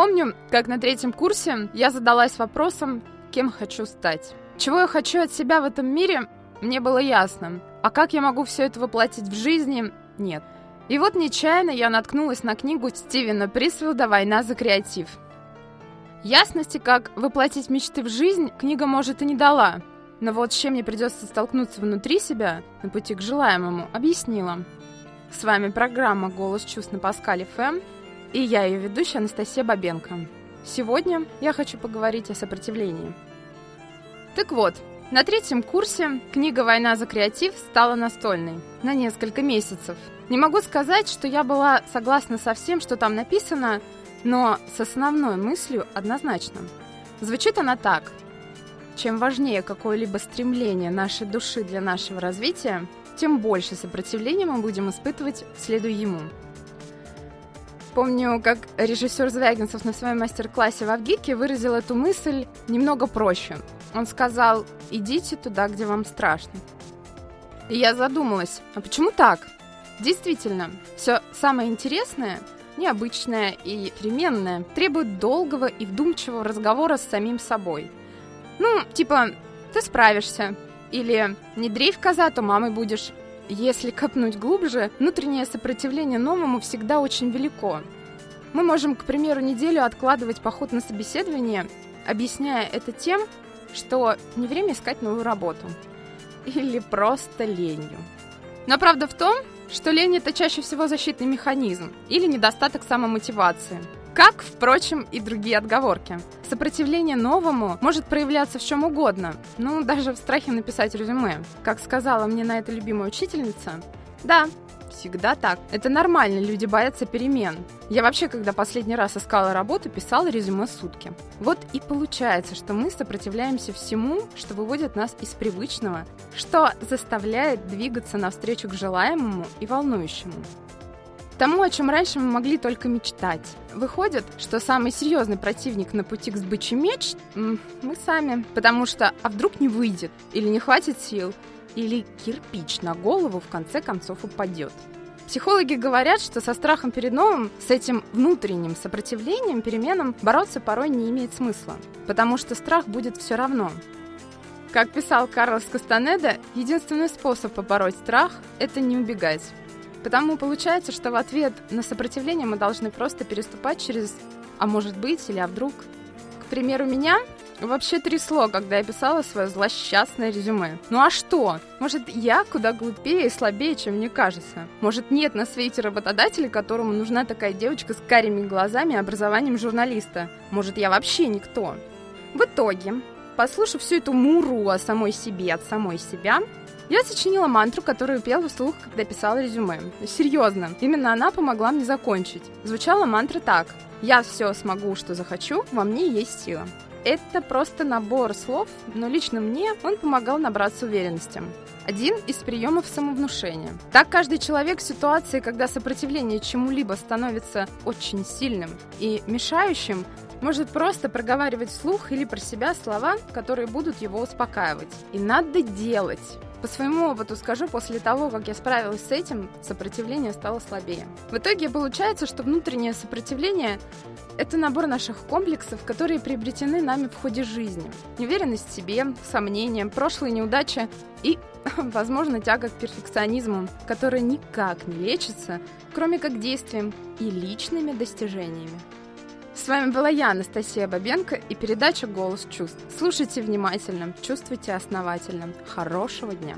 помню, как на третьем курсе я задалась вопросом, кем хочу стать. Чего я хочу от себя в этом мире, мне было ясно. А как я могу все это воплотить в жизни, нет. И вот нечаянно я наткнулась на книгу Стивена Присвилда «Война за креатив». Ясности, как воплотить мечты в жизнь, книга, может, и не дала. Но вот с чем мне придется столкнуться внутри себя на пути к желаемому, объяснила. С вами программа «Голос чувств» на Паскале ФМ, и я ее ведущая Анастасия Бабенко. Сегодня я хочу поговорить о сопротивлении. Так вот, на третьем курсе книга «Война за креатив» стала настольной на несколько месяцев. Не могу сказать, что я была согласна со всем, что там написано, но с основной мыслью однозначно. Звучит она так. Чем важнее какое-либо стремление нашей души для нашего развития, тем больше сопротивления мы будем испытывать, следуя ему. Помню, как режиссер Звягинцев на своем мастер-классе в Авгике выразил эту мысль немного проще. Он сказал, идите туда, где вам страшно. И я задумалась, а почему так? Действительно, все самое интересное – необычное и переменное, требует долгого и вдумчивого разговора с самим собой. Ну, типа, ты справишься, или не дрейф коза, то мамой будешь. Если копнуть глубже, внутреннее сопротивление новому всегда очень велико. Мы можем, к примеру, неделю откладывать поход на собеседование, объясняя это тем, что не время искать новую работу. Или просто ленью. Но правда в том, что лень это чаще всего защитный механизм или недостаток самомотивации. Как, впрочем, и другие отговорки. Сопротивление новому может проявляться в чем угодно, ну, даже в страхе написать резюме. Как сказала мне на это любимая учительница, да, всегда так. Это нормально, люди боятся перемен. Я вообще, когда последний раз искала работу, писала резюме сутки. Вот и получается, что мы сопротивляемся всему, что выводит нас из привычного, что заставляет двигаться навстречу к желаемому и волнующему. Тому, о чем раньше мы могли только мечтать. Выходит, что самый серьезный противник на пути к сбыче меч – мы сами. Потому что, а вдруг не выйдет, или не хватит сил, или кирпич на голову в конце концов упадет. Психологи говорят, что со страхом перед новым, с этим внутренним сопротивлением переменам бороться порой не имеет смысла, потому что страх будет все равно. Как писал Карлос Кастанеда, единственный способ побороть страх – это не убегать. Потому получается, что в ответ на сопротивление мы должны просто переступать через «а может быть» или «а вдруг». К примеру, меня вообще трясло, когда я писала свое злосчастное резюме. Ну а что? Может, я куда глупее и слабее, чем мне кажется? Может, нет на свете работодателя, которому нужна такая девочка с карими глазами и образованием журналиста? Может, я вообще никто? В итоге, послушав всю эту муру о самой себе от самой себя, я сочинила мантру, которую пела вслух, когда писала резюме. Серьезно, именно она помогла мне закончить. Звучала мантра так. «Я все смогу, что захочу, во мне есть сила». Это просто набор слов, но лично мне он помогал набраться уверенности. Один из приемов самовнушения. Так каждый человек в ситуации, когда сопротивление чему-либо становится очень сильным и мешающим, может просто проговаривать вслух или про себя слова, которые будут его успокаивать. И надо делать. По своему опыту скажу, после того, как я справилась с этим, сопротивление стало слабее. В итоге получается, что внутреннее сопротивление – это набор наших комплексов, которые приобретены нами в ходе жизни. Неуверенность в себе, сомнения, прошлые неудачи и, возможно, тяга к перфекционизму, которая никак не лечится, кроме как действием и личными достижениями. С вами была я, Анастасия Бабенко, и передача «Голос чувств». Слушайте внимательно, чувствуйте основательно. Хорошего дня!